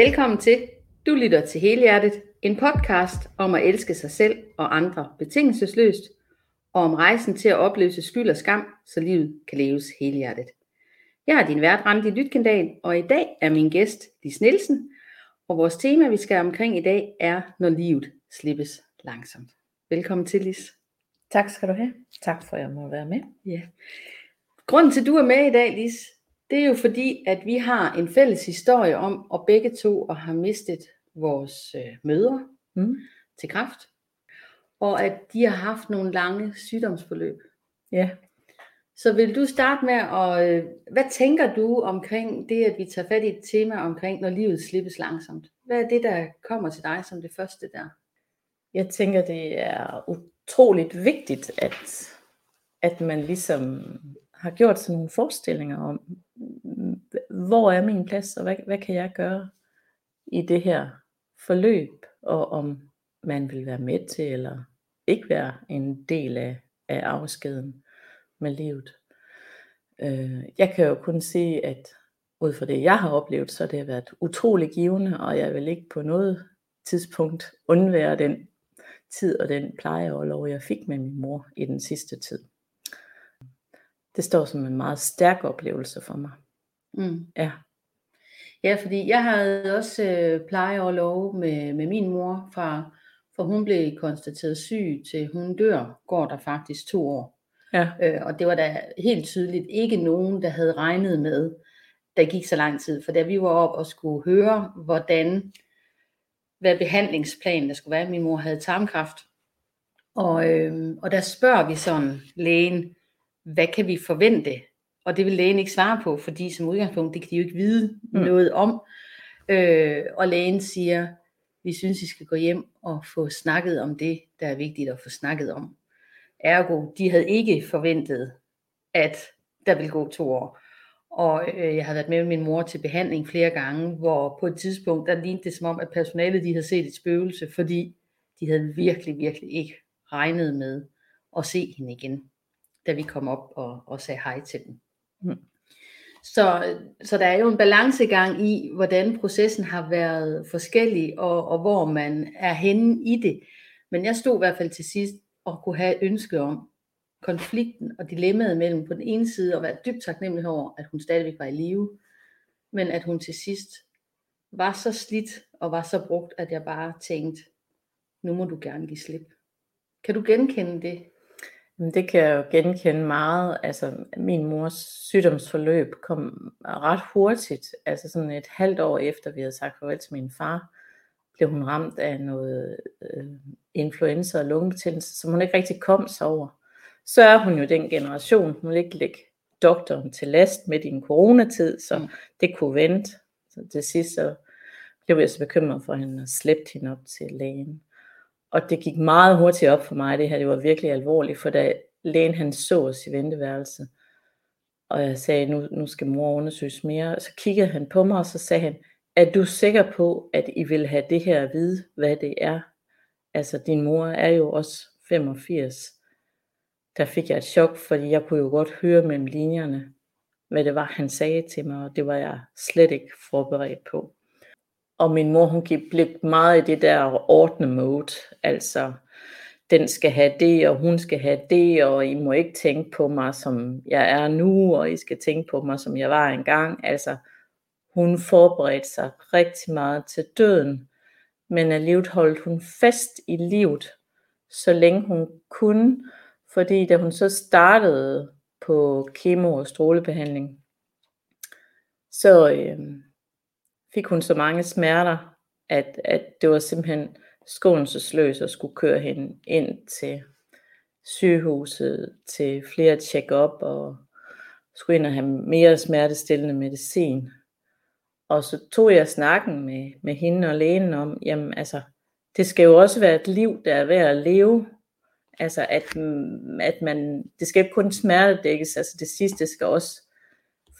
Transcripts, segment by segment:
Velkommen til. Du lytter til Helhjertet, en podcast om at elske sig selv og andre betingelsesløst, og om rejsen til at opløse skyld og skam, så livet kan leves helhjertet. Jeg er din vært, Randi Lytkendal, og i dag er min gæst Lis Nielsen, og vores tema, vi skal omkring i dag, er, når livet slippes langsomt. Velkommen til, Lis. Tak skal du have. Tak for, at jeg må være med. Ja. Grunden til, at du er med i dag, Lis, det er jo fordi, at vi har en fælles historie om, og begge to og har mistet vores øh, mødre mm. til kræft, og at de har haft nogle lange sygdomsforløb. Ja. Så vil du starte med, at, øh, hvad tænker du omkring det, at vi tager fat i et tema omkring, når livet slippes langsomt? Hvad er det, der kommer til dig som det første der? Jeg tænker, det er utroligt vigtigt, at, at man ligesom har gjort sig nogle forestillinger om, hvor er min plads, og hvad, hvad kan jeg gøre i det her forløb, og om man vil være med til, eller ikke være en del af, af afskeden med livet. Øh, jeg kan jo kun sige, at ud fra det, jeg har oplevet, så det har været utrolig givende, og jeg vil ikke på noget tidspunkt undvære den tid og den pleje og lov, jeg fik med min mor i den sidste tid. Det står som en meget stærk oplevelse for mig. Mm. Ja. Ja, fordi jeg havde også øh, pleje og lov med, med min mor, fra, for hun blev konstateret syg til hun dør, går der faktisk to år. Ja. Øh, og det var da helt tydeligt ikke nogen, der havde regnet med, der gik så lang tid. For da vi var op og skulle høre, hvordan, hvad behandlingsplanen der skulle være, min mor havde tarmkræft. Og, øh, og der spørger vi sådan lægen, hvad kan vi forvente? Og det vil lægen ikke svare på, fordi som udgangspunkt, det kan de jo ikke vide mm. noget om. Øh, og lægen siger, vi synes, I skal gå hjem og få snakket om det, der er vigtigt at få snakket om. Ergo, de havde ikke forventet, at der ville gå to år. Og øh, jeg har været med min mor til behandling flere gange, hvor på et tidspunkt, der lignede det som om, at personalet de havde set et spøgelse, fordi de havde virkelig, virkelig ikke regnet med at se hende igen, da vi kom op og, og sagde hej til dem. Mm. Så, så der er jo en balancegang i, hvordan processen har været forskellig, og, og hvor man er henne i det. Men jeg stod i hvert fald til sidst og kunne have ønske om konflikten og dilemmaet mellem på den ene side at være dybt taknemmelig over, at hun stadigvæk var i live, men at hun til sidst var så slidt og var så brugt, at jeg bare tænkte, nu må du gerne give slip. Kan du genkende det? Det kan jeg jo genkende meget. Altså, min mors sygdomsforløb kom ret hurtigt. Altså sådan et halvt år efter, vi havde sagt farvel til min far, blev hun ramt af noget øh, influenza og lungebetændelse, som hun ikke rigtig kom sig over. Så er hun jo den generation, hun vil ikke lægge doktoren til last med din coronatid, så mm. det kunne vente. Så til sidst så blev jeg så bekymret for hende og slæbte hende op til lægen. Og det gik meget hurtigt op for mig, det her, det var virkelig alvorligt, for da lægen han så os i venteværelset, og jeg sagde, nu, nu skal mor undersøges mere, så kiggede han på mig, og så sagde han, er du sikker på, at I vil have det her at vide, hvad det er? Altså, din mor er jo også 85. Der fik jeg et chok, fordi jeg kunne jo godt høre mellem linjerne, hvad det var, han sagde til mig, og det var jeg slet ikke forberedt på. Og min mor, hun blev meget i det der ordne mode, altså den skal have det, og hun skal have det, og I må ikke tænke på mig, som jeg er nu, og I skal tænke på mig, som jeg var engang. Altså, hun forberedte sig rigtig meget til døden, men alligevel holdt hun fast i livet, så længe hun kunne, fordi da hun så startede på kemo og strålebehandling, så øh, fik hun så mange smerter, at, at det var simpelthen skånelsesløs at skulle køre hende ind til sygehuset til flere check-up og skulle ind og have mere smertestillende medicin. Og så tog jeg snakken med, med hende og lægen om, jamen altså, det skal jo også være et liv, der er værd at leve. Altså, at, at man, det skal ikke kun smertedækkes, altså det sidste skal også,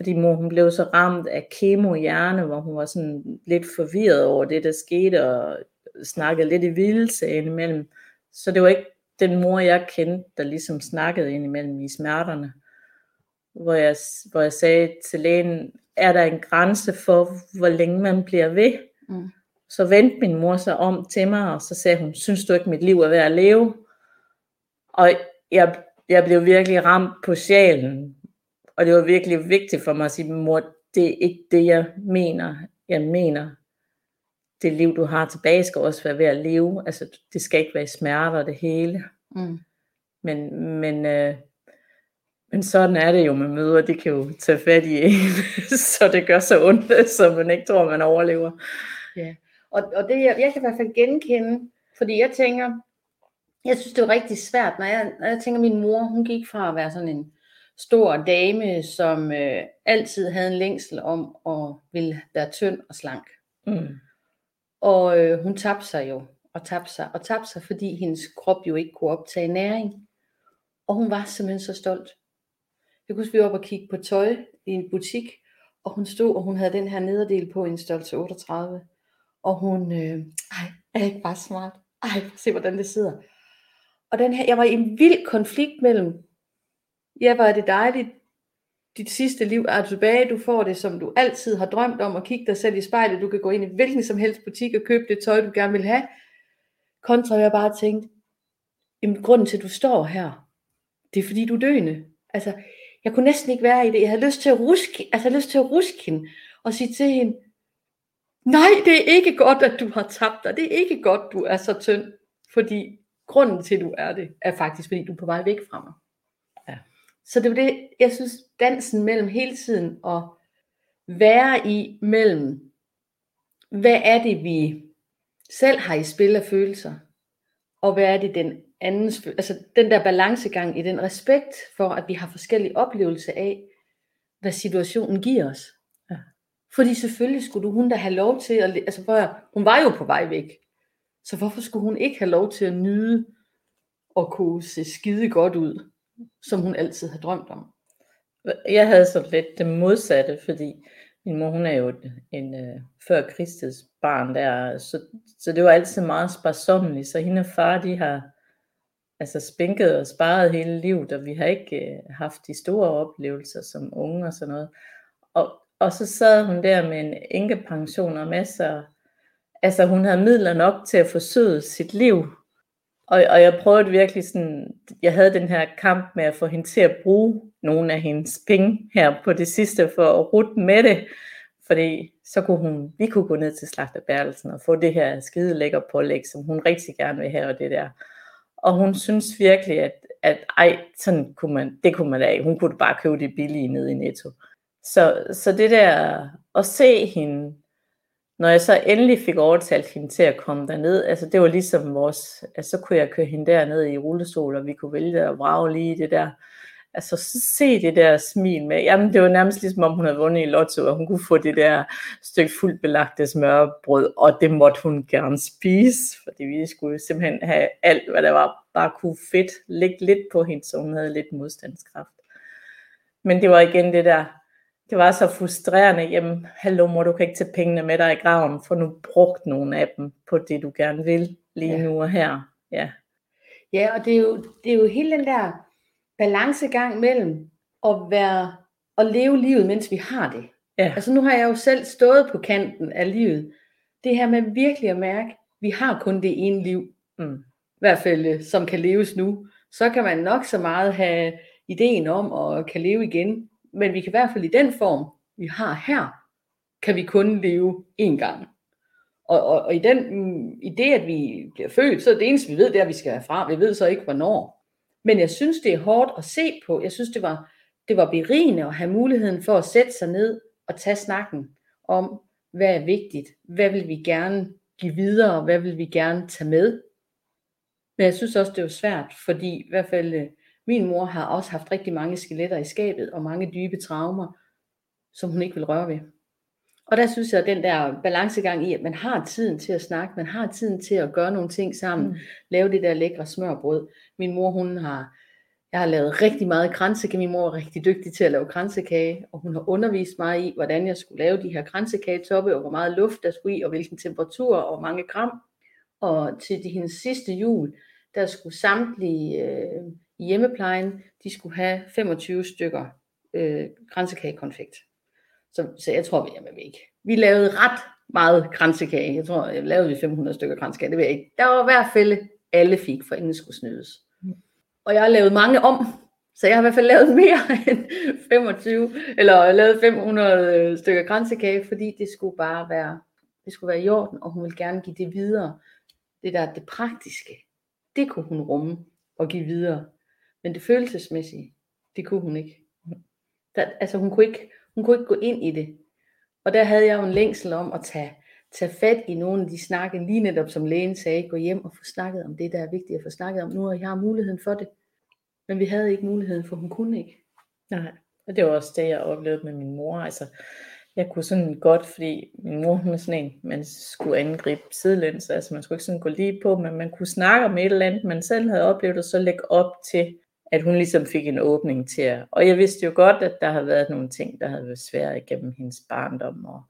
fordi mor hun blev så ramt af kemo i hjerne, hvor hun var sådan lidt forvirret over det, der skete, og snakkede lidt i vildelse indimellem. Så det var ikke den mor, jeg kendte, der ligesom snakkede indimellem i smerterne. Hvor jeg, hvor jeg sagde til lægen, er der en grænse for, hvor længe man bliver ved? Mm. Så vendte min mor sig om til mig, og så sagde hun, synes du ikke, mit liv er værd at leve? Og jeg, jeg blev virkelig ramt på sjælen, og det var virkelig vigtigt for mig at sige, mor, det er ikke det, jeg mener. Jeg mener, det liv, du har tilbage, skal også være ved at leve. Altså, det skal ikke være i smerter, det hele. Mm. Men, men, øh, men sådan er det jo med møder, de kan jo tage fat i en, så det gør så ondt, så man ikke tror, man overlever. Ja, og, og det, jeg, jeg kan i hvert fald genkende, fordi jeg tænker, jeg synes, det er rigtig svært, når jeg, når jeg tænker, min mor, hun gik fra at være sådan en stor dame, som øh, altid havde en længsel om at ville være tynd og slank. Mm. Og øh, hun tabte sig jo, og tabte sig, og tabte sig, fordi hendes krop jo ikke kunne optage næring. Og hun var simpelthen så stolt. Jeg kunne huske, vi var oppe og kigge på tøj i en butik, og hun stod, og hun havde den her nederdel på i en størrelse 38. Og hun, øh, ej, er ikke bare smart? Ej, se hvordan det sidder. Og den her, jeg var i en vild konflikt mellem, ja, var det dejligt, dit sidste liv er tilbage, du får det, som du altid har drømt om, at kigge dig selv i spejlet, du kan gå ind i hvilken som helst butik og købe det tøj, du gerne vil have, kontra jeg bare tænkte, jamen grunden til, at du står her, det er fordi, du er døende. Altså, jeg kunne næsten ikke være i det. Jeg havde lyst til at ruske, altså jeg havde lyst til at ruske hende og sige til hende, nej, det er ikke godt, at du har tabt dig. Det er ikke godt, du er så tynd. Fordi grunden til, at du er det, er faktisk, fordi du er på vej væk fra mig. Så det var det, jeg synes, dansen mellem hele tiden at være i mellem, hvad er det, vi selv har i spil af følelser, og hvad er det, den andens, altså den der balancegang i den respekt for, at vi har forskellige oplevelser af, hvad situationen giver os. Ja. Fordi selvfølgelig skulle du, hun da have lov til, at, altså for, hun var jo på vej væk, så hvorfor skulle hun ikke have lov til at nyde og kunne se skide godt ud, som hun altid har drømt om? Jeg havde så lidt det modsatte, fordi min mor hun er jo en uh, før Kristus barn der, så, så det var altid meget sparsommeligt, så hende og far, de har altså spinket og sparet hele livet, og vi har ikke uh, haft de store oplevelser som unge og sådan noget. Og, og så sad hun der med en enkepension og masser, altså hun havde midler nok til at forsøge sit liv, og, og jeg prøvede virkelig sådan, jeg havde den her kamp med at få hende til at bruge nogle af hendes penge her på det sidste for at rute med det. Fordi så kunne hun, vi kunne gå ned til slagterbærelsen og få det her skide lækker pålæg, som hun rigtig gerne vil have og det der. Og hun synes virkelig, at, at ej, sådan kunne man, det kunne man da Hun kunne bare købe det billige ned i Netto. Så, så det der at se hende når jeg så endelig fik overtalt hende til at komme derned, altså det var ligesom vores, altså så kunne jeg køre hende derned i rullestol, og vi kunne vælge at vrage lige det der. Altså se det der smil med, jamen det var nærmest ligesom om hun havde vundet i lotto, og hun kunne få det der stykke fuldt belagte smørbrød, og det måtte hun gerne spise, fordi vi skulle simpelthen have alt, hvad der var, bare kunne fedt ligge lidt på hende, så hun havde lidt modstandskraft. Men det var igen det der, det var så frustrerende, jamen, hallo mor, du kan ikke tage pengene med dig i graven, for nu brugt nogle af dem på det, du gerne vil lige ja. nu og her. Ja, ja og det er, jo, det er jo hele den der balancegang mellem at være at leve livet, mens vi har det. Ja. Altså nu har jeg jo selv stået på kanten af livet. Det her med virkelig at mærke, vi har kun det ene liv. Mm. I hvert fald, øh, som kan leves nu. Så kan man nok så meget have ideen om at kan leve igen men vi kan i hvert fald i den form, vi har her, kan vi kun leve én gang. Og, og, og i, den, i det, at vi bliver født, så er det eneste, vi ved, det er, at vi skal herfra. Vi ved så ikke, hvornår. Men jeg synes, det er hårdt at se på. Jeg synes, det var, det var berigende at have muligheden for at sætte sig ned og tage snakken om, hvad er vigtigt, hvad vil vi gerne give videre, hvad vil vi gerne tage med. Men jeg synes også, det var svært, fordi i hvert fald øh, min mor har også haft rigtig mange skeletter i skabet, og mange dybe traumer, som hun ikke vil røre ved. Og der synes jeg, at den der balancegang i, at man har tiden til at snakke, man har tiden til at gøre nogle ting sammen, mm. lave det der lækre smørbrød. Min mor, hun har, jeg har lavet rigtig meget kransekage. Min mor er rigtig dygtig til at lave kransekage, og hun har undervist mig i, hvordan jeg skulle lave de her kransekagetoppe, og hvor meget luft der skulle i, og hvilken temperatur, og hvor mange gram. Og til de hendes sidste jul, der skulle samtlige øh, i hjemmeplejen, de skulle have 25 stykker øh, grænsekagekonfekt. Så, så jeg tror, vi med væk. vi lavede ret meget kransekage. Jeg tror, jeg lavede vi 500 stykker kransekage, det ved jeg ikke. Der var i hvert fald alle fik, for ingen skulle snydes. Og jeg har lavet mange om, så jeg har i hvert fald lavet mere end 25, eller lavet 500 stykker kransekage, fordi det skulle bare være, det skulle være i orden, og hun ville gerne give det videre. Det der, det praktiske, det kunne hun rumme og give videre. Men det følelsesmæssige, det kunne hun ikke. Der, altså hun kunne ikke, hun kunne ikke gå ind i det. Og der havde jeg jo en længsel om at tage, tage fat i nogle af de snakke, lige netop som lægen sagde, gå hjem og få snakket om det, der er vigtigt at få snakket om nu, og jeg har muligheden for det. Men vi havde ikke muligheden, for hun kunne ikke. Nej, og det var også det, jeg oplevede med min mor. Altså, jeg kunne sådan godt, fordi min mor hun er sådan en, man skulle angribe sidelæns, altså man skulle ikke sådan gå lige på, men man kunne snakke om et eller andet, man selv havde oplevet, og så lægge op til, at hun ligesom fik en åbning til at, og jeg vidste jo godt, at der havde været nogle ting, der havde været svære igennem hendes barndom og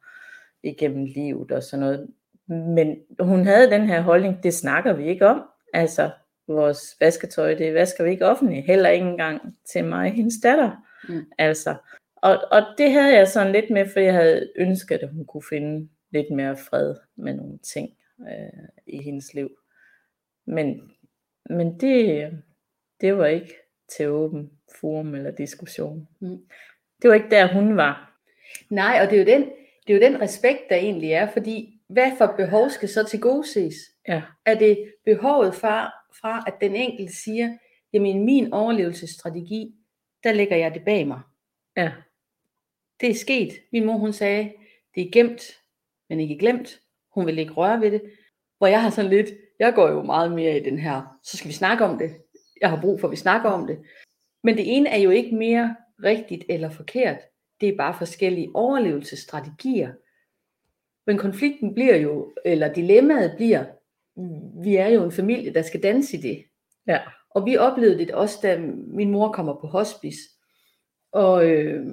igennem livet og sådan noget. Men hun havde den her holdning, det snakker vi ikke om. Altså, vores vasketøj, det vasker vi ikke offentligt, heller ikke engang til mig hendes datter. Mm. Altså, og, og det havde jeg sådan lidt med, for jeg havde ønsket, at hun kunne finde lidt mere fred med nogle ting øh, i hendes liv. Men, men det, det var ikke til åben forum eller diskussion. Mm. Det var ikke der, hun var. Nej, og det er jo den, det er jo den respekt, der egentlig er, fordi hvad for behov skal så til ses? Ja. Er det behovet fra, fra, at den enkelte siger, jamen min overlevelsesstrategi, der lægger jeg det bag mig. Ja. Det er sket. Min mor, hun sagde, det er gemt, men ikke glemt. Hun vil ikke røre ved det. Hvor jeg har sådan lidt, jeg går jo meget mere i den her, så skal vi snakke om det. Jeg har brug for, at vi snakker om det. Men det ene er jo ikke mere rigtigt eller forkert. Det er bare forskellige overlevelsesstrategier. Men konflikten bliver jo, eller dilemmaet bliver, vi er jo en familie, der skal danse i det. Ja. Og vi oplevede det også, da min mor kommer på hospice. Og, øh,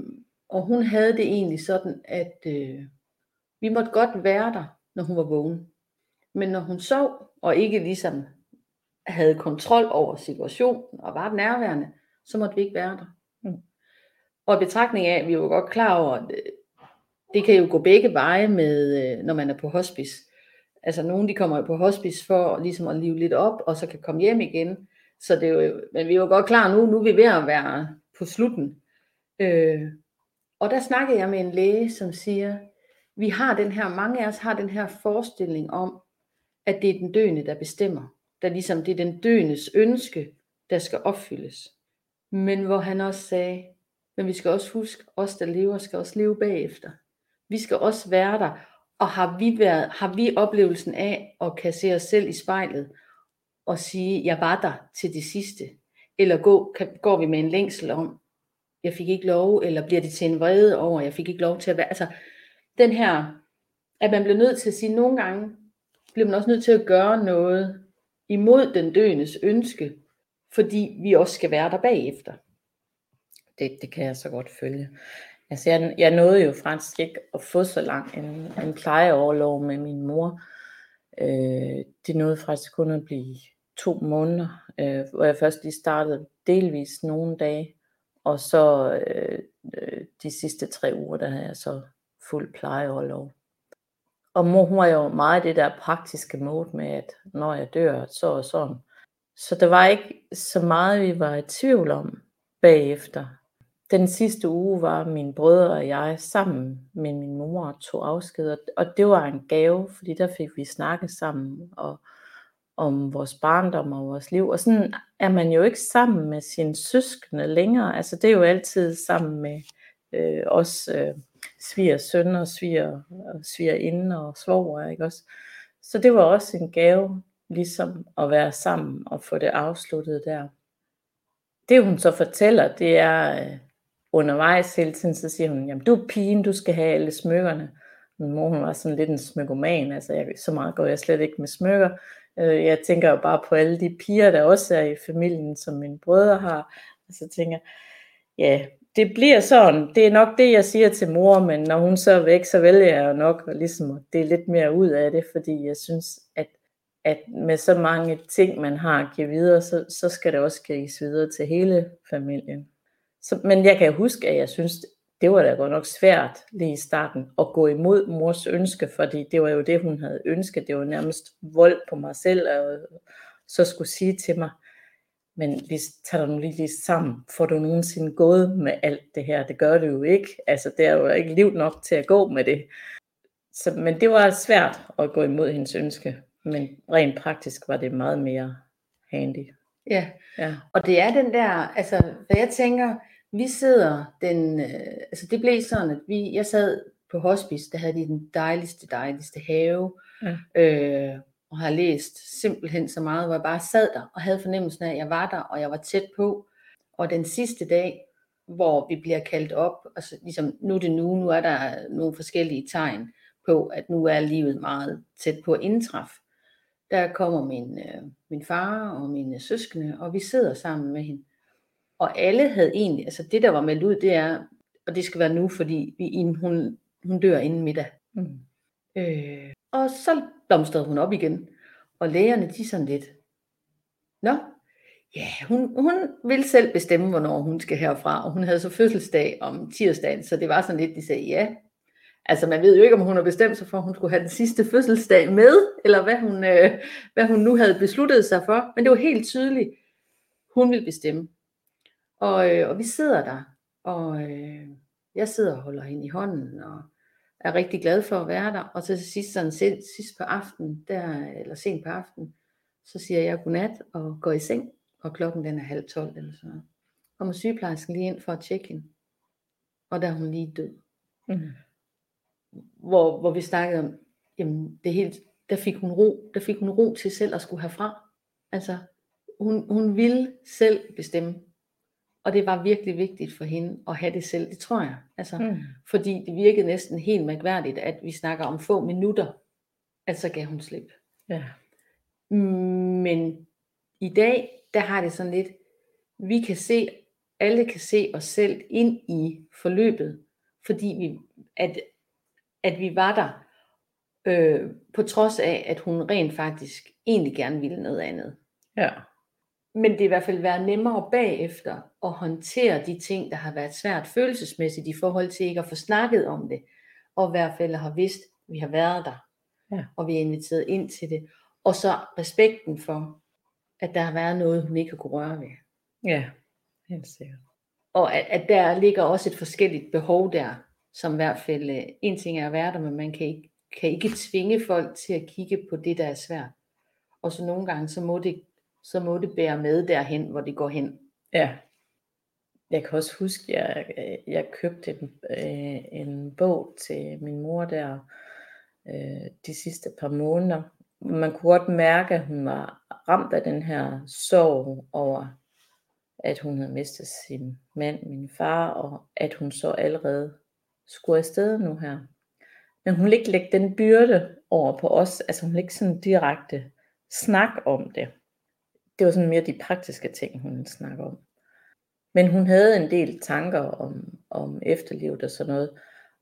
og hun havde det egentlig sådan, at øh, vi måtte godt være der, når hun var vågen. Men når hun sov, og ikke ligesom havde kontrol over situationen, og var nærværende, så måtte vi ikke være der. Mm. Og i betragtning af, at vi var godt klar over, at øh, det kan jo gå begge veje, med, øh, når man er på hospice. Altså nogle de kommer jo på hospice for ligesom at live lidt op, og så kan komme hjem igen. Så det er jo, men vi er jo godt klar nu, nu er vi ved at være på slutten. Øh, og der snakkede jeg med en læge, som siger, vi har den her, mange af os har den her forestilling om, at det er den døende, der bestemmer. Der ligesom det er den døendes ønske, der skal opfyldes. Men hvor han også sagde, men vi skal også huske, os der lever, skal også leve bagefter. Vi skal også være der. Og har vi, været, har vi oplevelsen af at kan se os selv i spejlet og sige, jeg var der til det sidste? Eller gå, kan, går vi med en længsel om, jeg fik ikke lov, eller bliver det til en vrede over, jeg fik ikke lov til at være. Altså, den her, at man bliver nødt til at sige, nogle gange bliver man også nødt til at gøre noget imod den døendes ønske, fordi vi også skal være der bagefter. Det, det kan jeg så godt følge. Altså jeg, jeg nåede jo faktisk ikke at få så lang en, en plejeoverlov med min mor. Øh, det nåede faktisk kun at blive to måneder, øh, hvor jeg først lige startede delvis nogle dage, og så øh, øh de sidste tre uger, der havde jeg så fuld plejeoverlov. Og mor, hun var jo meget det der praktiske mode med, at når jeg dør, så og sådan. Så der var ikke så meget, vi var i tvivl om bagefter. Den sidste uge var mine brødre og jeg sammen med min mor og tog afsked, og det var en gave, fordi der fik vi snakket sammen og om vores barndom og vores liv. Og sådan er man jo ikke sammen med sine søskende længere. Altså det er jo altid sammen med øh, os øh, sviger sønner, sviger, sviger inden og svoger, ikke også? Så det var også en gave, ligesom at være sammen og få det afsluttet der. Det hun så fortæller, det er øh, undervejs hele tiden, så siger hun, jamen du er pigen, du skal have alle smykkerne. Min mor hun var sådan lidt en smykkoman, altså jeg, så meget går jeg slet ikke med smykker. Øh, jeg tænker jo bare på alle de piger, der også er i familien, som mine brødre har. Og så tænker jeg, ja, det bliver sådan, det er nok det, jeg siger til mor, men når hun så er væk, så vælger jeg jo nok at ligesom dele lidt mere ud af det, fordi jeg synes, at, at med så mange ting, man har at give videre, så, så skal det også gives videre til hele familien. Så, men jeg kan huske, at jeg synes, det var da godt nok svært lige i starten at gå imod mors ønske, fordi det var jo det, hun havde ønsket. Det var nærmest vold på mig selv, og så skulle sige til mig, men vi tager dig nu lige, lige sammen. Får du nogensinde gået med alt det her? Det gør du jo ikke. Altså, det er jo ikke liv nok til at gå med det. Så, men det var svært at gå imod hendes ønske. Men rent praktisk var det meget mere handy. Ja, Ja. og det er den der, altså, hvad jeg tænker, vi sidder den, øh, altså det blev sådan, at vi, jeg sad på hospice, der havde de den dejligste, dejligste have, Ja. øh, og har læst simpelthen så meget, hvor jeg bare sad der, og havde fornemmelsen af, at jeg var der, og jeg var tæt på, og den sidste dag, hvor vi bliver kaldt op, og så ligesom, nu er det nu, nu er der nogle forskellige tegn på, at nu er livet meget tæt på at indtræffe. Der kommer min, øh, min far og mine søskende, og vi sidder sammen med hende. Og alle havde egentlig, altså det der var meldt ud, det er, og det skal være nu, fordi vi, inden hun, hun dør inden middag. Mm. Øh, og så blomstrede hun op igen. Og lægerne, de sådan lidt, Nå, ja, hun, hun vil selv bestemme, hvornår hun skal herfra. Og hun havde så fødselsdag om tirsdagen, så det var sådan lidt, de sagde ja. Altså man ved jo ikke, om hun har bestemt sig for, at hun skulle have den sidste fødselsdag med, eller hvad hun, øh, hvad hun nu havde besluttet sig for. Men det var helt tydeligt, hun vil bestemme. Og, øh, og vi sidder der, og øh, jeg sidder og holder hende i hånden, og er rigtig glad for at være der. Og så til sidst, sådan sent, sidst på aftenen, der, eller sent på aftenen, så siger jeg godnat og går i seng, og klokken den er halv tolv eller sådan noget. Kommer sygeplejersken lige ind for at tjekke hende, og der er hun lige død. Mm. Hvor, hvor vi snakkede om, jamen det helt, der fik hun ro, der fik hun ro til selv at skulle herfra. Altså, hun, hun ville selv bestemme. Og det var virkelig vigtigt for hende at have det selv, det tror jeg. Altså, Mm. fordi det virkede næsten helt mærkværdigt, at vi snakker om få minutter, at så gav hun slip. Ja. Men i dag, der har det sådan lidt, vi kan se, alle kan se os selv ind i forløbet, fordi vi, at, at vi var der, øh, på trods af, at hun rent faktisk egentlig gerne ville noget andet. Ja. Men det er i hvert fald været nemmere bagefter at håndtere de ting, der har været svært følelsesmæssigt i forhold til ikke at få snakket om det, og i hvert fald har vidst, at vi har været der, Ja. og vi er inviteret ind til det. Og så respekten for, at der har været noget, hun ikke har kunne røre ved. Ja. Helt sikkert. Og at, at der ligger også et forskelligt behov der, som i hvert fald, øh, en ting er at være der, men man kan ikke, kan ikke tvinge folk til at kigge på det, der er svært. Og så nogle gange, så må det, så må det bære med derhen, hvor det går hen. Ja. Jeg kan også huske, jeg, øh, jeg købte en, øh, en bog til min mor der øh, de sidste par måneder. Man kunne godt mærke, at hun var ramt af den her sorg over, at hun havde mistet sin mand, min far, og at hun så allerede skulle afsted nu her. Men hun ville ikke lægge den byrde over på os, altså hun ville ikke sådan direkte snakke om det. Det var sådan mere de praktiske ting, hun snakker om. Men hun havde en del tanker om, om efterlivet og sådan noget.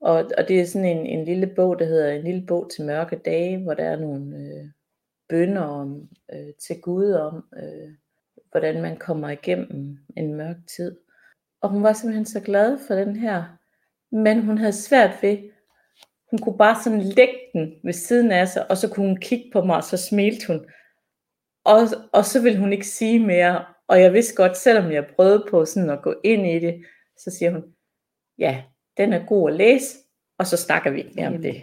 Og, og det er sådan en, en lille bog, der hedder En lille bog til mørke dage, hvor der er nogle øh, bønder om, øh, til Gud om, øh, hvordan man kommer igennem en mørk tid. Og hun var simpelthen så glad for den her, men hun havde svært ved, hun kunne bare sådan lægge den ved siden af sig, og så kunne hun kigge på mig, og så smilte hun. Og, og så ville hun ikke sige mere, og jeg vidste godt, selvom jeg prøvede på sådan at gå ind i det, så siger hun, ja, den er god at læse, og så snakker vi ikke mere om det.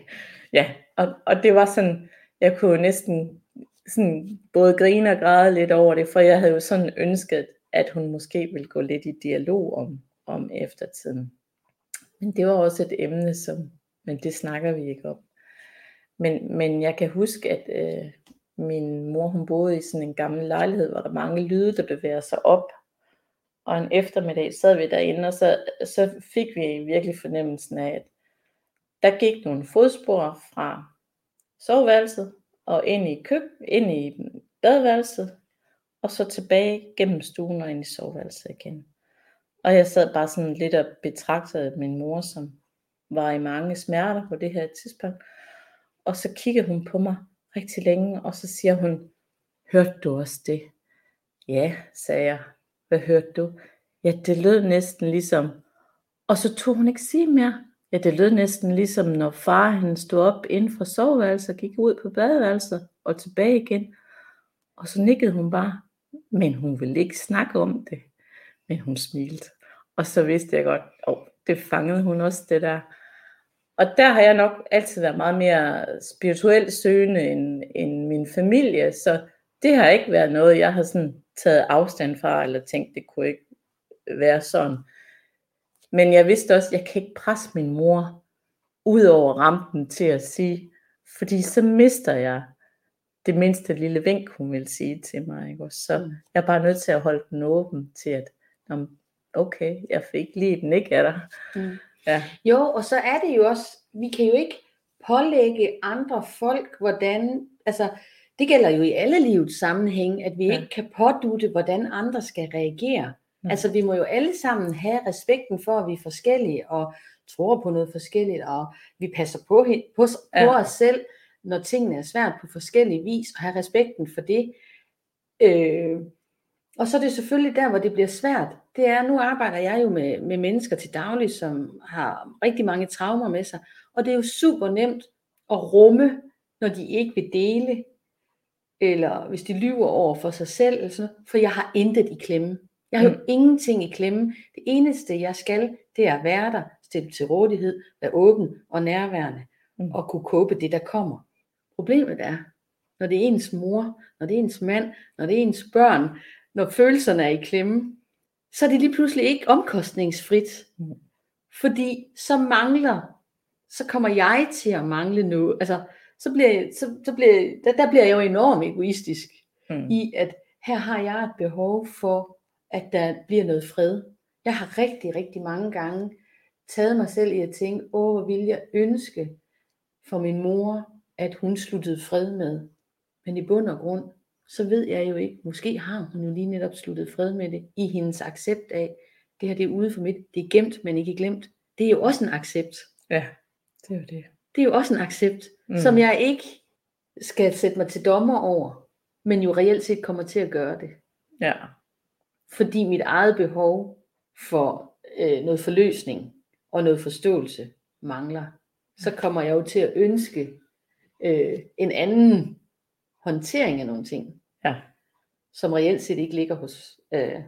Ja, og, og det var sådan, jeg kunne næsten sådan både grine og græde lidt over det, for jeg havde jo sådan ønsket, at hun måske ville gå lidt i dialog om, om eftertiden. Men det var også et emne, som, men det snakker vi ikke om. Men, men jeg kan huske, at øh, min mor hun boede i sådan en gammel lejlighed, hvor der mange lyde, der bevæger sig op. Og en eftermiddag sad vi derinde, og så, så fik vi virkelig fornemmelsen af, at der gik nogle fodspor fra soveværelset og ind i køb, ind i badeværelset, og så tilbage gennem stuen og ind i soveværelset igen. Og jeg sad bare sådan lidt og betragtede min mor, som var i mange smerter på det her tidspunkt. Og så kiggede hun på mig rigtig længe, og så siger hun, hørte du også det? Ja, sagde jeg. Hvad hørte du? Ja, det lød næsten ligesom, Og så tog hun ikke sige mere. Ja, det lød næsten ligesom, når far han stod op inden for soveværelset og gik ud på badeværelset og tilbage igen. Og så nikkede hun bare. Men hun ville ikke snakke om det. Men hun smilte. Og så vidste jeg godt, åh, det fangede hun også det der. Og der har jeg nok altid været meget mere spirituelt søgende end, end min familie, så det har ikke været noget, jeg har sådan taget afstand fra, eller tænkt, det kunne ikke være sådan. Men jeg vidste også, at jeg kan ikke presse min mor ud over rampen til at sige, fordi så mister jeg det mindste lille vink, hun vil sige til mig. Ikke? Så mm. jeg er bare nødt til at holde den åben til, at okay, jeg fik lige den ikke af dig. Mm. Ja. Jo, og så er det jo også, vi kan jo ikke pålægge andre folk, hvordan, altså det gælder jo i alle livets sammenhæng, at vi ja. ikke kan pådute, hvordan andre skal reagere. Ja. Altså vi må jo alle sammen have respekten for, at vi er forskellige, og tror på noget forskelligt, og vi passer på, på, på ja. os selv, når tingene er svært på forskellige vis, og have respekten for det. Øh, og så er det selvfølgelig der, hvor det bliver svært. Det er, nu arbejder jeg jo med, med mennesker til daglig, som har rigtig mange traumer med sig. Og det er jo super nemt at rumme, når de ikke vil dele, eller hvis de lyver over for sig selv, eller sådan, for jeg har intet i klemme. Jeg har jo mm. ingenting i klemme. Det eneste, jeg skal, det er at være der, stille til rådighed, være åben og nærværende, mm. og kunne kåbe det, der kommer. Problemet er, når det er ens mor, når det er ens mand, når det er ens børn, når følelserne er i klemme, så er det lige pludselig ikke omkostningsfrit. Mm. Fordi så mangler, så kommer jeg til at mangle noget. Altså, så bliver, så, så bliver, der, der bliver jeg jo enormt egoistisk mm. i, at her har jeg et behov for, at der bliver noget fred. Jeg har rigtig, rigtig mange gange taget mig selv i at tænke, åh, hvor ville jeg ønske for min mor, at hun sluttede fred med. Men i bund og grund, så ved jeg jo ikke, måske har hun jo lige netop sluttet fred med det, i hendes accept af, det her det er ude for mit, det er gemt, men ikke glemt. Det er jo også en accept. Ja, det er jo det. Det er jo også en accept, mm. som jeg ikke skal sætte mig til dommer over, men jo reelt set kommer til at gøre det. Ja. Fordi mit eget behov for øh, noget forløsning og noget forståelse mangler, så kommer jeg jo til at ønske øh, en anden håndtering af nogle ting ja. som reelt set ikke ligger hos... Øh,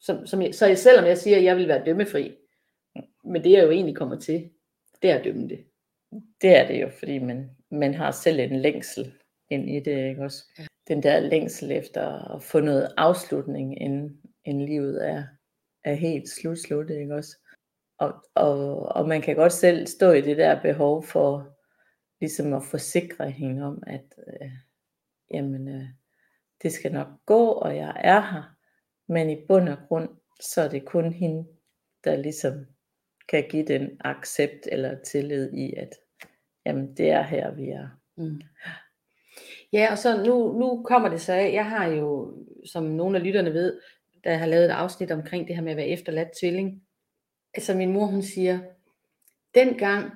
som, som jeg, så selvom jeg siger, at jeg vil være dømmefri, men det jeg jo egentlig kommer til, det er at dømme det. Det er det jo, fordi man, man har selv en længsel ind i det, ikke også? Ja. Den der længsel efter at få noget afslutning, inden, inden livet er, er helt slutsluttet, ikke også? Og, og, og man kan godt selv stå i det der behov for ligesom at forsikre hende om, at øh, jamen, øh, det skal nok gå, og jeg er her. Men i bund og grund, så er det kun hende, der ligesom kan give den accept eller tillid i, at jamen, det er her, vi er. Mm. Ja, og så nu, nu kommer det så af, jeg har jo, som nogle af lytterne ved, da jeg har lavet et afsnit omkring det her med at være efterladt tvilling. Altså min mor, hun siger, dengang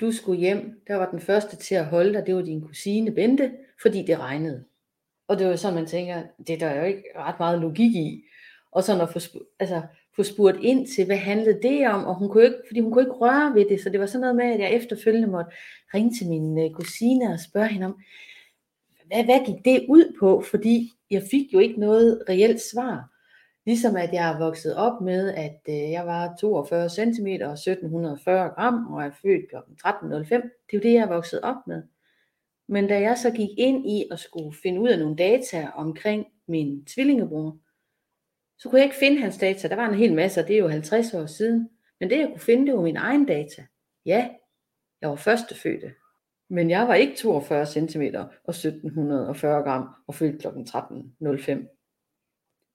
du skulle hjem, der var den første til at holde dig, det var din kusine Bente, fordi det regnede. Og det var sådan, man tænker, det der er jo ikke ret meget logik i. Og så at få, altså, få spurgt ind til, hvad handlede det om, og hun kunne ikke, fordi hun kunne ikke røre ved det, så det var sådan noget med, at jeg efterfølgende måtte ringe til min øh, kusine og spørge hende om, hvad, hvad gik det ud på, fordi jeg fik jo ikke noget reelt svar. Ligesom at jeg er vokset op med, at øh, jeg var 42 cm og 1740 gram, og er født kl. 13.05. Det er jo det, jeg er vokset op med. Men da jeg så gik ind i at skulle finde ud af nogle data omkring min tvillingebror, så kunne jeg ikke finde hans data. Der var en hel masse, og det er jo 50 år siden. Men det jeg kunne finde, det var min egen data. Ja, jeg var førstefødte. Men jeg var ikke 42 cm og 1740 gram og født kl. 13.05.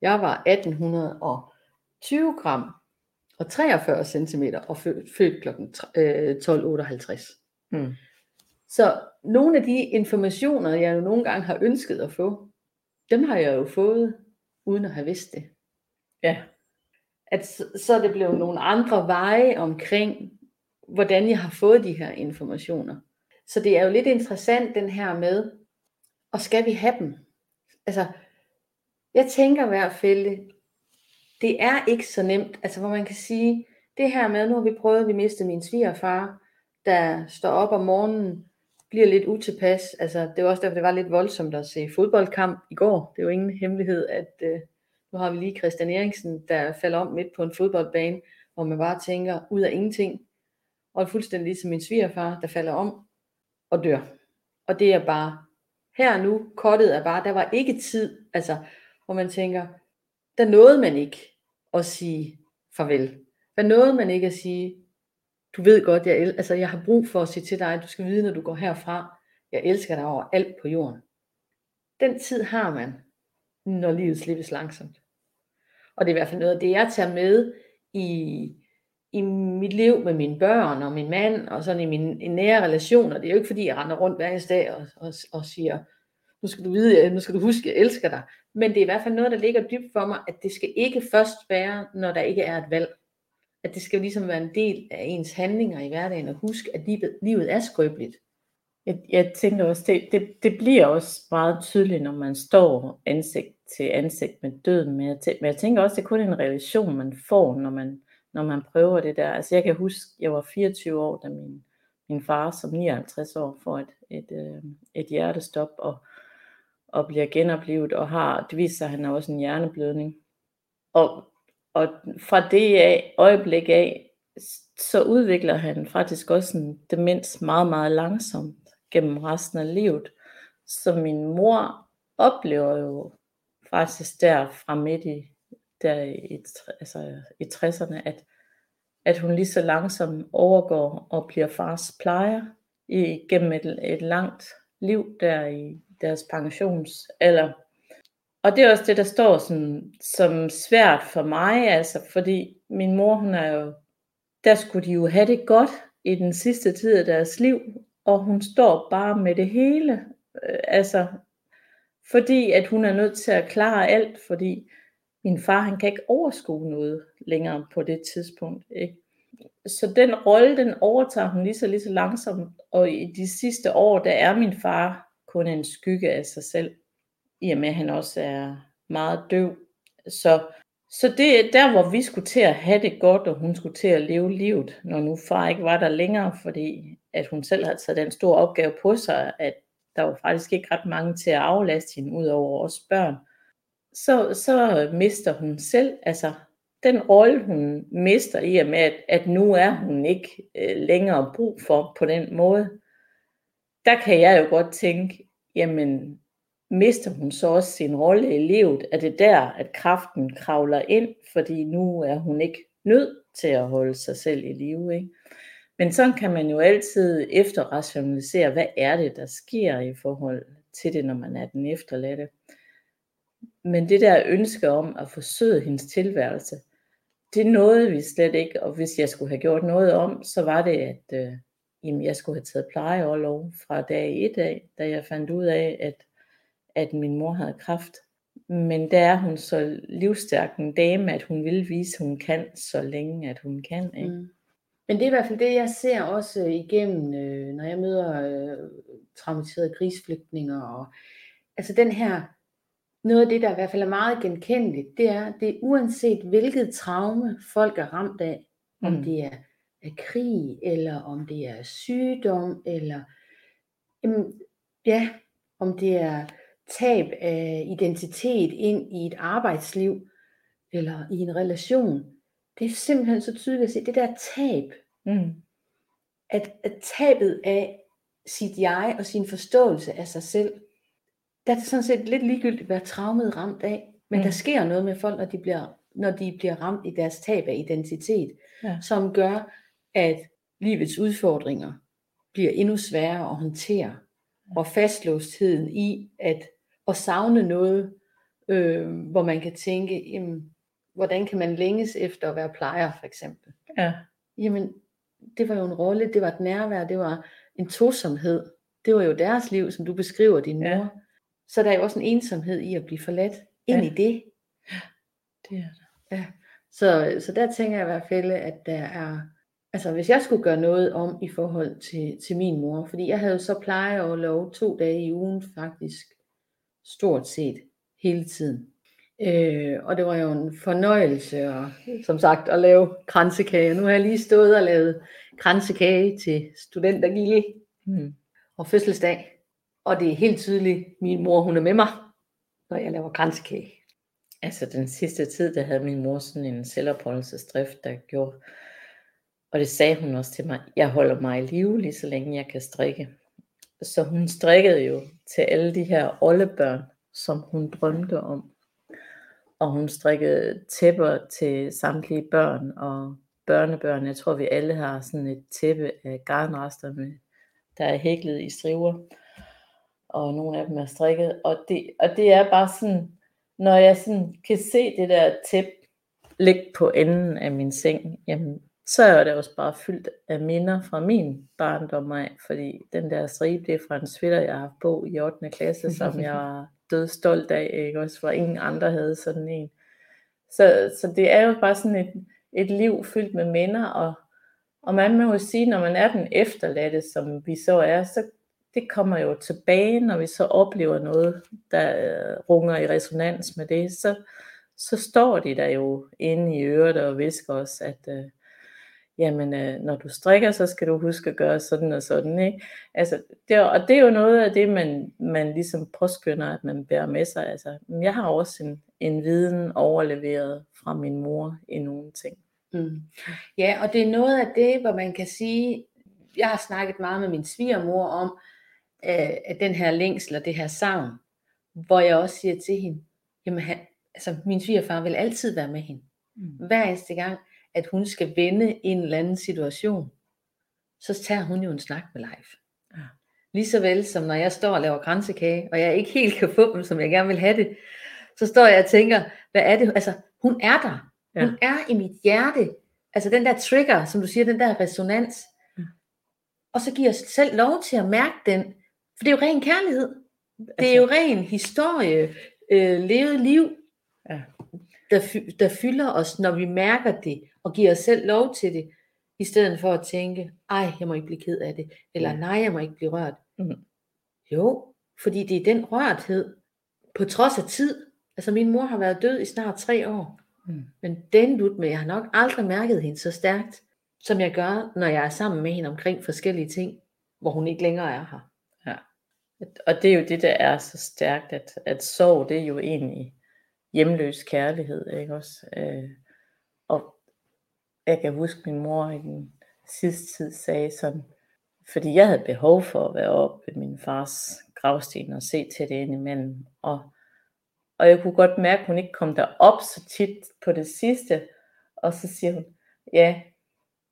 Jeg var 1820 gram og 43 cm og født kl. 12.58. Mm. Så nogle af de informationer, jeg jo nogle gange har ønsket at få, dem har jeg jo fået, uden at have vidst det. Ja. At så, er det blevet nogle andre veje omkring, hvordan jeg har fået de her informationer. Så det er jo lidt interessant den her med, og skal vi have dem? Altså, jeg tænker i hvert fald, det er ikke så nemt, altså hvor man kan sige, det her med, nu har vi prøvet, at vi mistede min svigerfar, der står op om morgenen, bliver lidt utilpas. Altså, det var også derfor, det var lidt voldsomt at se fodboldkamp i går. Det er jo ingen hemmelighed, at øh, nu har vi lige Christian Eriksen, der falder om midt på en fodboldbane, hvor man bare tænker ud af ingenting. Og fuldstændig ligesom min svigerfar, der falder om og dør. Og det er bare, her nu, kortet er bare, der var ikke tid, altså, hvor man tænker, der nåede man ikke at sige farvel. Der nåede man ikke at sige, du ved godt, jeg, el- altså, jeg har brug for at sige til dig, du skal vide, når du går herfra, jeg elsker dig over alt på jorden. Den tid har man, når livet slippes langsomt. Og det er i hvert fald noget af det, jeg tager med i, i mit liv med mine børn og min mand, og sådan i mine i nære relationer. Det er jo ikke fordi, jeg render rundt hver eneste dag og, og, og siger, nu skal du vide, øh, nu skal du huske, jeg elsker dig. Men det er i hvert fald noget, der ligger dybt for mig, at det skal ikke først være, når der ikke er et valg. At det skal jo ligesom være en del af ens handlinger i hverdagen, og huske, at livet, livet er skrøbeligt. Jeg, jeg tænker også, det, det, det bliver også meget tydeligt, når man står ansigt til ansigt med døden. Men jeg, tæ- men jeg tænker også, det er kun en relation, man får, når man, når man prøver det der. Altså jeg kan huske, jeg var 24 år, da min, min far som 59 år får et, et, et, et hjertestop og, og bliver genoplevet og har, det viser sig, at han har også en hjerneblødning. Og, og fra det af, øjeblik af, så udvikler han faktisk også en demens meget, meget langsomt gennem resten af livet. Så min mor oplever jo faktisk der fra midt i, der i, altså i 60'erne, at, at hun lige så langsomt overgår og bliver fars plejer gennem et, et langt liv der i deres pensionsalder. Og det er også det, der står som, som svært for mig, altså, fordi min mor, hun er jo, der skulle de jo have det godt i den sidste tid af deres liv, og hun står bare med det hele, øh, altså, fordi at hun er nødt til at klare alt, fordi min far, han kan ikke overskue noget længere på det tidspunkt, ikke? Så den rolle, den overtager hun lige så, lige så langsomt, og i de sidste år, der er min far kun en skygge af sig selv, i og med at han også er meget døv. Så, så det er der, hvor vi skulle til at have det godt, og hun skulle til at leve livet, når nu far ikke var der længere, fordi at hun selv havde taget den store opgave på sig, at der var faktisk ikke ret mange til at aflaste hende, ud over os børn. Så, så mister hun selv, altså den rolle, hun mister i og med, at, at nu er hun ikke øh, længere brug for på den måde, der kan jeg jo godt tænke, jamen mister hun så også sin rolle i livet? Er det der, at kraften kravler ind, fordi nu er hun ikke nødt til at holde sig selv i live, ikke? Men sådan kan man jo altid efterrationalisere, hvad er det, der sker i forhold til det, når man er den efterladte. Men det der ønske om at forsøge hendes tilværelse, det nåede vi slet ikke, og hvis jeg skulle have gjort noget om, så var det, at øh, jamen, jeg skulle have taget plejeoverlov fra dag 1 af, da jeg fandt ud af, at, at min mor havde kræft. Men der er hun så livstærk en dame, at hun vil vise, at hun kan, så længe at hun kan. Ikke? Mm. Men det er i hvert fald det, jeg ser også igennem, øh, når jeg møder øh, traumatiserede krigsflygtninger. Og, altså den her, noget af det, der i hvert fald er meget genkendeligt, det er, det er uanset hvilket traume folk er ramt af, om mm. det er, er krig, eller om det er sygdom, eller jamen, ja, om det er tab af identitet ind i et arbejdsliv, eller i en relation, det er simpelthen så tydeligt at se, det der tab, mm. at, at tabet af sit jeg og sin forståelse af sig selv, der er det sådan set lidt ligegyldigt, hvad traumet ramt af, men mm. der sker noget med folk, når de bliver, når de bliver ramt i deres tab af identitet, ja. som gør, at livets udfordringer bliver endnu sværere at håndtere, og fastlåstheden i at, at savne noget, øh, hvor man kan tænke, jamen, hvordan kan man længes efter at være plejer, for eksempel. Ja. Jamen, det var jo en rolle, det var et nærvær, det var en tosomhed. Det var jo deres liv, som du beskriver din mor. Ja. Så der er jo også en ensomhed i at blive forladt ind ja. i det. Det er der. Ja. Så, så der tænker jeg i hvert fald, at der er, altså hvis jeg skulle gøre noget om i forhold til, til min mor, fordi jeg havde så pleje og lov to dage i ugen faktisk, stort set hele tiden Øh, og det var jo en fornøjelse, og, som sagt, at lave kransekage. Nu har jeg lige stået og lavet kransekage til studentergilde mm. og fødselsdag. Og det er helt tydeligt, min mor hun er med mig, når jeg laver kransekage. Altså den sidste tid, der havde min mor sådan en selvopholdelsesdrift, der gjorde, og det sagde hun også til mig, jeg holder mig i live lige så længe jeg kan strikke. Så hun strikkede jo til alle de her oldebørn, som hun drømte om. Og hun strikkede tæpper til samtlige børn og børnebørn. Jeg tror, vi alle har sådan et tæppe af garnrester, med, der er hæklet i striver. Og nogle af dem er strikket. Og det, og det er bare sådan, når jeg sådan kan se det der tæppe ligge på enden af min seng, jamen, så er det også bare fyldt af minder fra min barndom af, fordi den der stribe, det er fra en sweater, jeg har på i 8. klasse, som jeg var død stolt af, ikke? også for ingen andre havde sådan en. Så, så det er jo bare sådan et, et liv fyldt med minder, og, og man må jo sige, når man er den efterladte, som vi så er, så det kommer jo tilbage, når vi så oplever noget, der øh, runger i resonans med det, så, så står de der jo inde i øret og visker os, at øh, jamen, øh, når du strikker, så skal du huske at gøre sådan og sådan. Ikke? Altså, det, og det er jo noget af det, man, man ligesom påskynder, at man bærer med sig. Altså, jeg har også en, en viden overleveret fra min mor i nogle ting. Mm. Ja, og det er noget af det, hvor man kan sige, jeg har snakket meget med min svigermor om, øh, at den her længsel og det her savn, hvor jeg også siger til hende, jamen han, altså min svigerfar vil altid være med hende. Mm. Hver eneste gang, at hun skal vende en eller anden situation, så tager hun jo en snak med Leif. Ja. Lige så vel som når jeg står og laver kransekage, og jeg ikke helt kan få dem, som jeg gerne vil have det, så står jeg og tænker, hvad er det? Altså, hun er der. Ja. Hun er i mit hjerte. Altså den der trigger, som du siger, den der resonans. Ja. Og så giver jeg selv lov til at mærke den. For det er jo ren kærlighed. Altså, det er jo ren historie, øh, levet liv, ja. Der, der fylder os, når vi mærker det, og giver os selv lov til det, i stedet for at tænke, ej, jeg må ikke blive ked af det, eller nej, jeg må ikke blive rørt. Mm. Jo, fordi det er den rørthed, på trods af tid. Altså min mor har været død i snart tre år, mm. men den lut med, jeg har nok aldrig mærket hende så stærkt, som jeg gør, når jeg er sammen med hende omkring forskellige ting, hvor hun ikke længere er her. Ja. Og det er jo det, der er så stærkt, at, at sorg, det er jo egentlig hjemløs kærlighed, ikke også? Øh, og jeg kan huske, min mor i den sidste tid sagde sådan, fordi jeg havde behov for at være oppe ved min fars gravsten og se til det indimellem. Og, og jeg kunne godt mærke, at hun ikke kom derop så tit på det sidste. Og så siger hun, ja,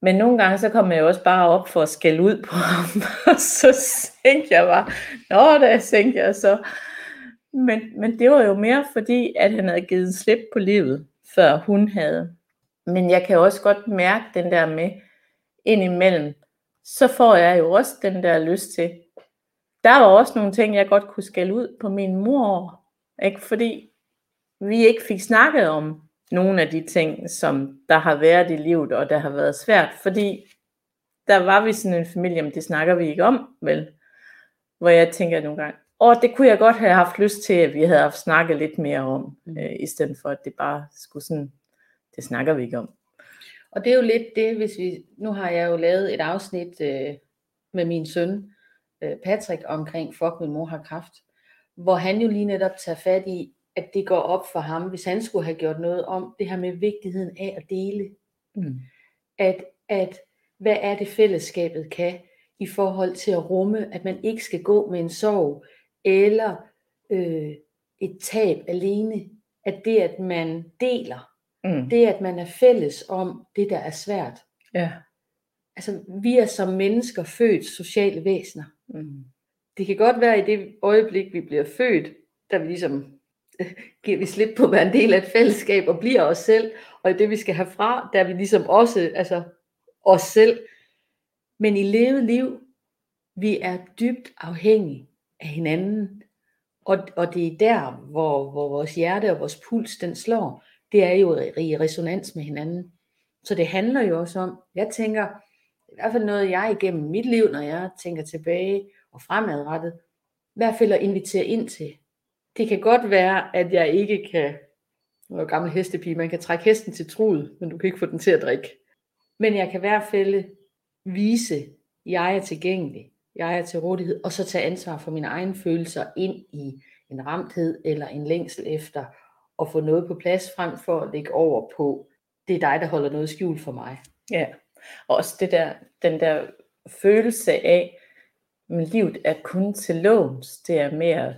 men nogle gange så kom jeg jo også bare op for at skælde ud på ham. og så tænkte jeg bare, nå da tænkte jeg så. Men, men det var jo mere fordi, at han havde givet slip på livet, før hun havde. Men jeg kan også godt mærke den der med indimellem, så får jeg jo også den der lyst til. Der var også nogle ting, jeg godt kunne skælde ud på min mor, ikke? fordi vi ikke fik snakket om nogle af de ting, som der har været i livet, og der har været svært, fordi der var vi sådan en familie, men det snakker vi ikke om, vel? Hvor jeg tænker nogle gange, og det kunne jeg godt have haft lyst til, at vi havde haft snakket lidt mere om, mm. øh, i stedet for at det bare skulle sådan det snakker vi ikke om. Og det er jo lidt det, hvis vi, nu har jeg jo lavet et afsnit øh, med min søn, øh, Patrick, omkring Fuck, min mor har kraft, hvor han jo lige netop tager fat i, at det går op for ham, hvis han skulle have gjort noget om det her med vigtigheden af at dele. Mm. At, at hvad er det fællesskabet kan i forhold til at rumme, at man ikke skal gå med en sorg, eller øh, et tab alene. At det, at man deler, Mm. Det at man er fælles om det, der er svært. Ja. Altså, vi er som mennesker født sociale væsener. Mm. Det kan godt være i det øjeblik, vi bliver født, der vi ligesom giver vi slip på at være en del af et fællesskab og bliver os selv, og i det vi skal have fra, der er vi ligesom også altså, os selv. Men i levet liv, vi er dybt afhængige af hinanden, og, og det er der, hvor, hvor vores hjerte og vores puls, den slår det er jo i resonans med hinanden. Så det handler jo også om, jeg tænker, i hvert fald noget jeg igennem mit liv, når jeg tænker tilbage og fremadrettet, i hvert fald at invitere ind til. Det kan godt være, at jeg ikke kan Nu er jeg gammel hestepige, man kan trække hesten til truet, men du kan ikke få den til at drikke. Men jeg kan i hvert fald vise, jeg er tilgængelig, jeg er til rådighed, og så tage ansvar for mine egne følelser ind i en ramthed eller en længsel efter at få noget på plads, frem for at lægge over på, det er dig, der holder noget skjult for mig. Ja, og også det der, den der følelse af, at livet er kun til låns, det er mere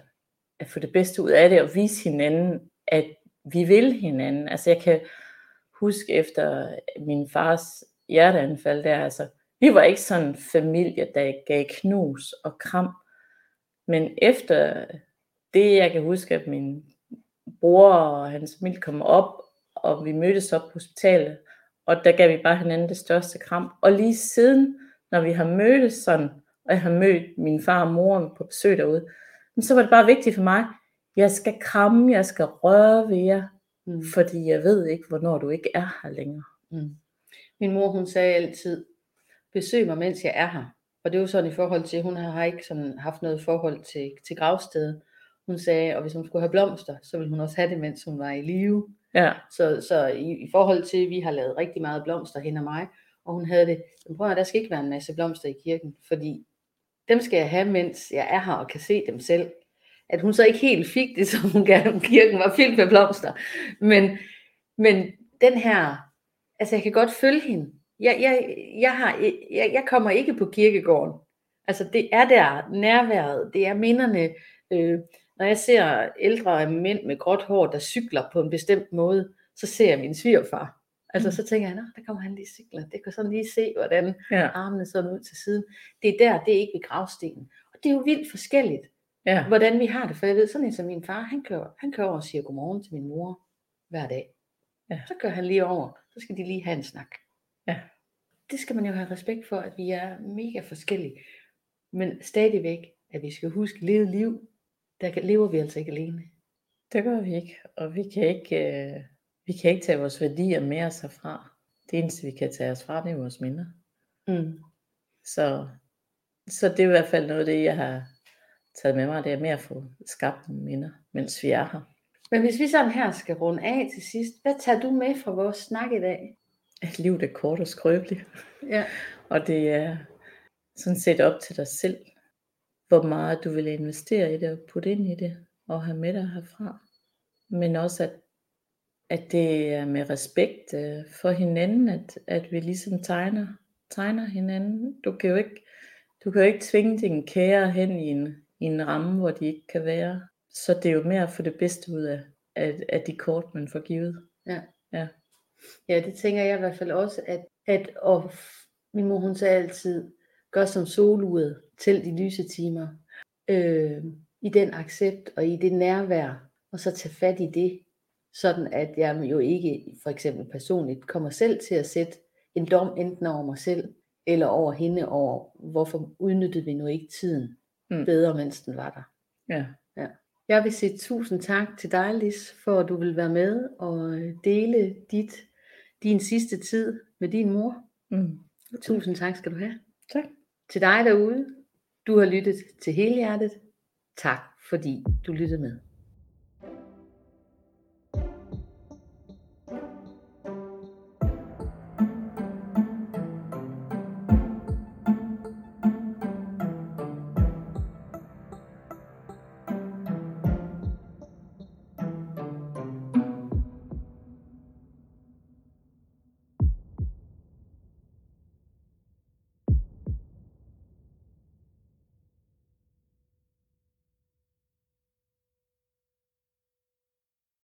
at få det bedste ud af det, og vise hinanden, at vi vil hinanden. Altså jeg kan huske efter min fars hjerteanfald der, altså vi var ikke sådan en familie, der gav knus og kram, men efter det, jeg kan huske, at min bror og hans familie kom op, og vi mødtes op på hospitalet, og der gav vi bare hinanden det største kram. Og lige siden, når vi har mødtes sådan, og jeg har mødt min far og mor på besøg derude, så var det bare vigtigt for mig, jeg skal kramme, jeg skal røre ved jer, mm. fordi jeg ved ikke, hvornår du ikke er her længere. Mm. Min mor, hun sagde altid, besøg mig, mens jeg er her. Og det er jo sådan i forhold til, hun har ikke sådan haft noget forhold til, til gravstedet. Hun sagde, og hvis hun skulle have blomster, så ville hun også have det, mens hun var i live. Ja. Så, så i, i forhold til, at vi har lavet rigtig meget blomster hen og mig, og hun havde det, prøv at der skal ikke være en masse blomster i kirken, fordi dem skal jeg have, mens jeg er her og kan se dem selv. At hun så ikke helt fik det, som hun gerne, kirken var fyldt med blomster. Men, men den her, altså jeg kan godt følge hende. Jeg, jeg, jeg, har, jeg, jeg kommer ikke på kirkegården. Altså det er der nærværet, det er minderne. Øh, når jeg ser ældre mænd med gråt hår, der cykler på en bestemt måde, så ser jeg min svigerfar. Altså så tænker jeg, der kommer han lige cykler. Det kan sådan lige se, hvordan ja. armene sådan ud til siden. Det er der, det er ikke ved gravstenen. Og det er jo vildt forskelligt, ja. hvordan vi har det. For jeg ved, sådan en som min far, han kører, han kører over og siger godmorgen til min mor hver dag. Ja. Så kører han lige over, så skal de lige have en snak. Ja. Det skal man jo have respekt for, at vi er mega forskellige. Men stadigvæk, at vi skal huske leve liv, der lever vi altså ikke alene. Det gør vi ikke, og vi kan ikke, øh, vi kan ikke tage vores værdier med os herfra. Det eneste, vi kan tage os fra, det er vores minder. Mm. Så, så det er i hvert fald noget af det, jeg har taget med mig, det er med at få skabt nogle minder, mens vi er her. Men hvis vi sådan her skal runde af til sidst, hvad tager du med fra vores snak i dag? At livet er kort og skrøbeligt. Ja. og det er sådan set op til dig selv, hvor meget du vil investere i det og putte ind i det og have med dig herfra. Men også at, at det er med respekt øh, for hinanden, at, at vi ligesom tegner, tegner hinanden. Du kan jo ikke, du kan jo ikke tvinge din kære hen i en, i en ramme, hvor de ikke kan være. Så det er jo mere at få det bedste ud af, af, af de kort, man får givet. Ja. ja. Ja, det tænker jeg i hvert fald også, at, at og min mor hun sagde altid, gør som soluret til de lyse timer. Øh, I den accept og i det nærvær, og så tage fat i det, sådan at jeg jo ikke for eksempel personligt kommer selv til at sætte en dom enten over mig selv, eller over hende over, hvorfor udnyttede vi nu ikke tiden mm. bedre, mens den var der. Ja. ja. Jeg vil sige tusind tak til dig, Lis, for at du vil være med og dele dit, din sidste tid med din mor. Mm. Tusind tak skal du have. Tak. Til dig derude, du har lyttet til hele hjertet. Tak fordi du lyttede med.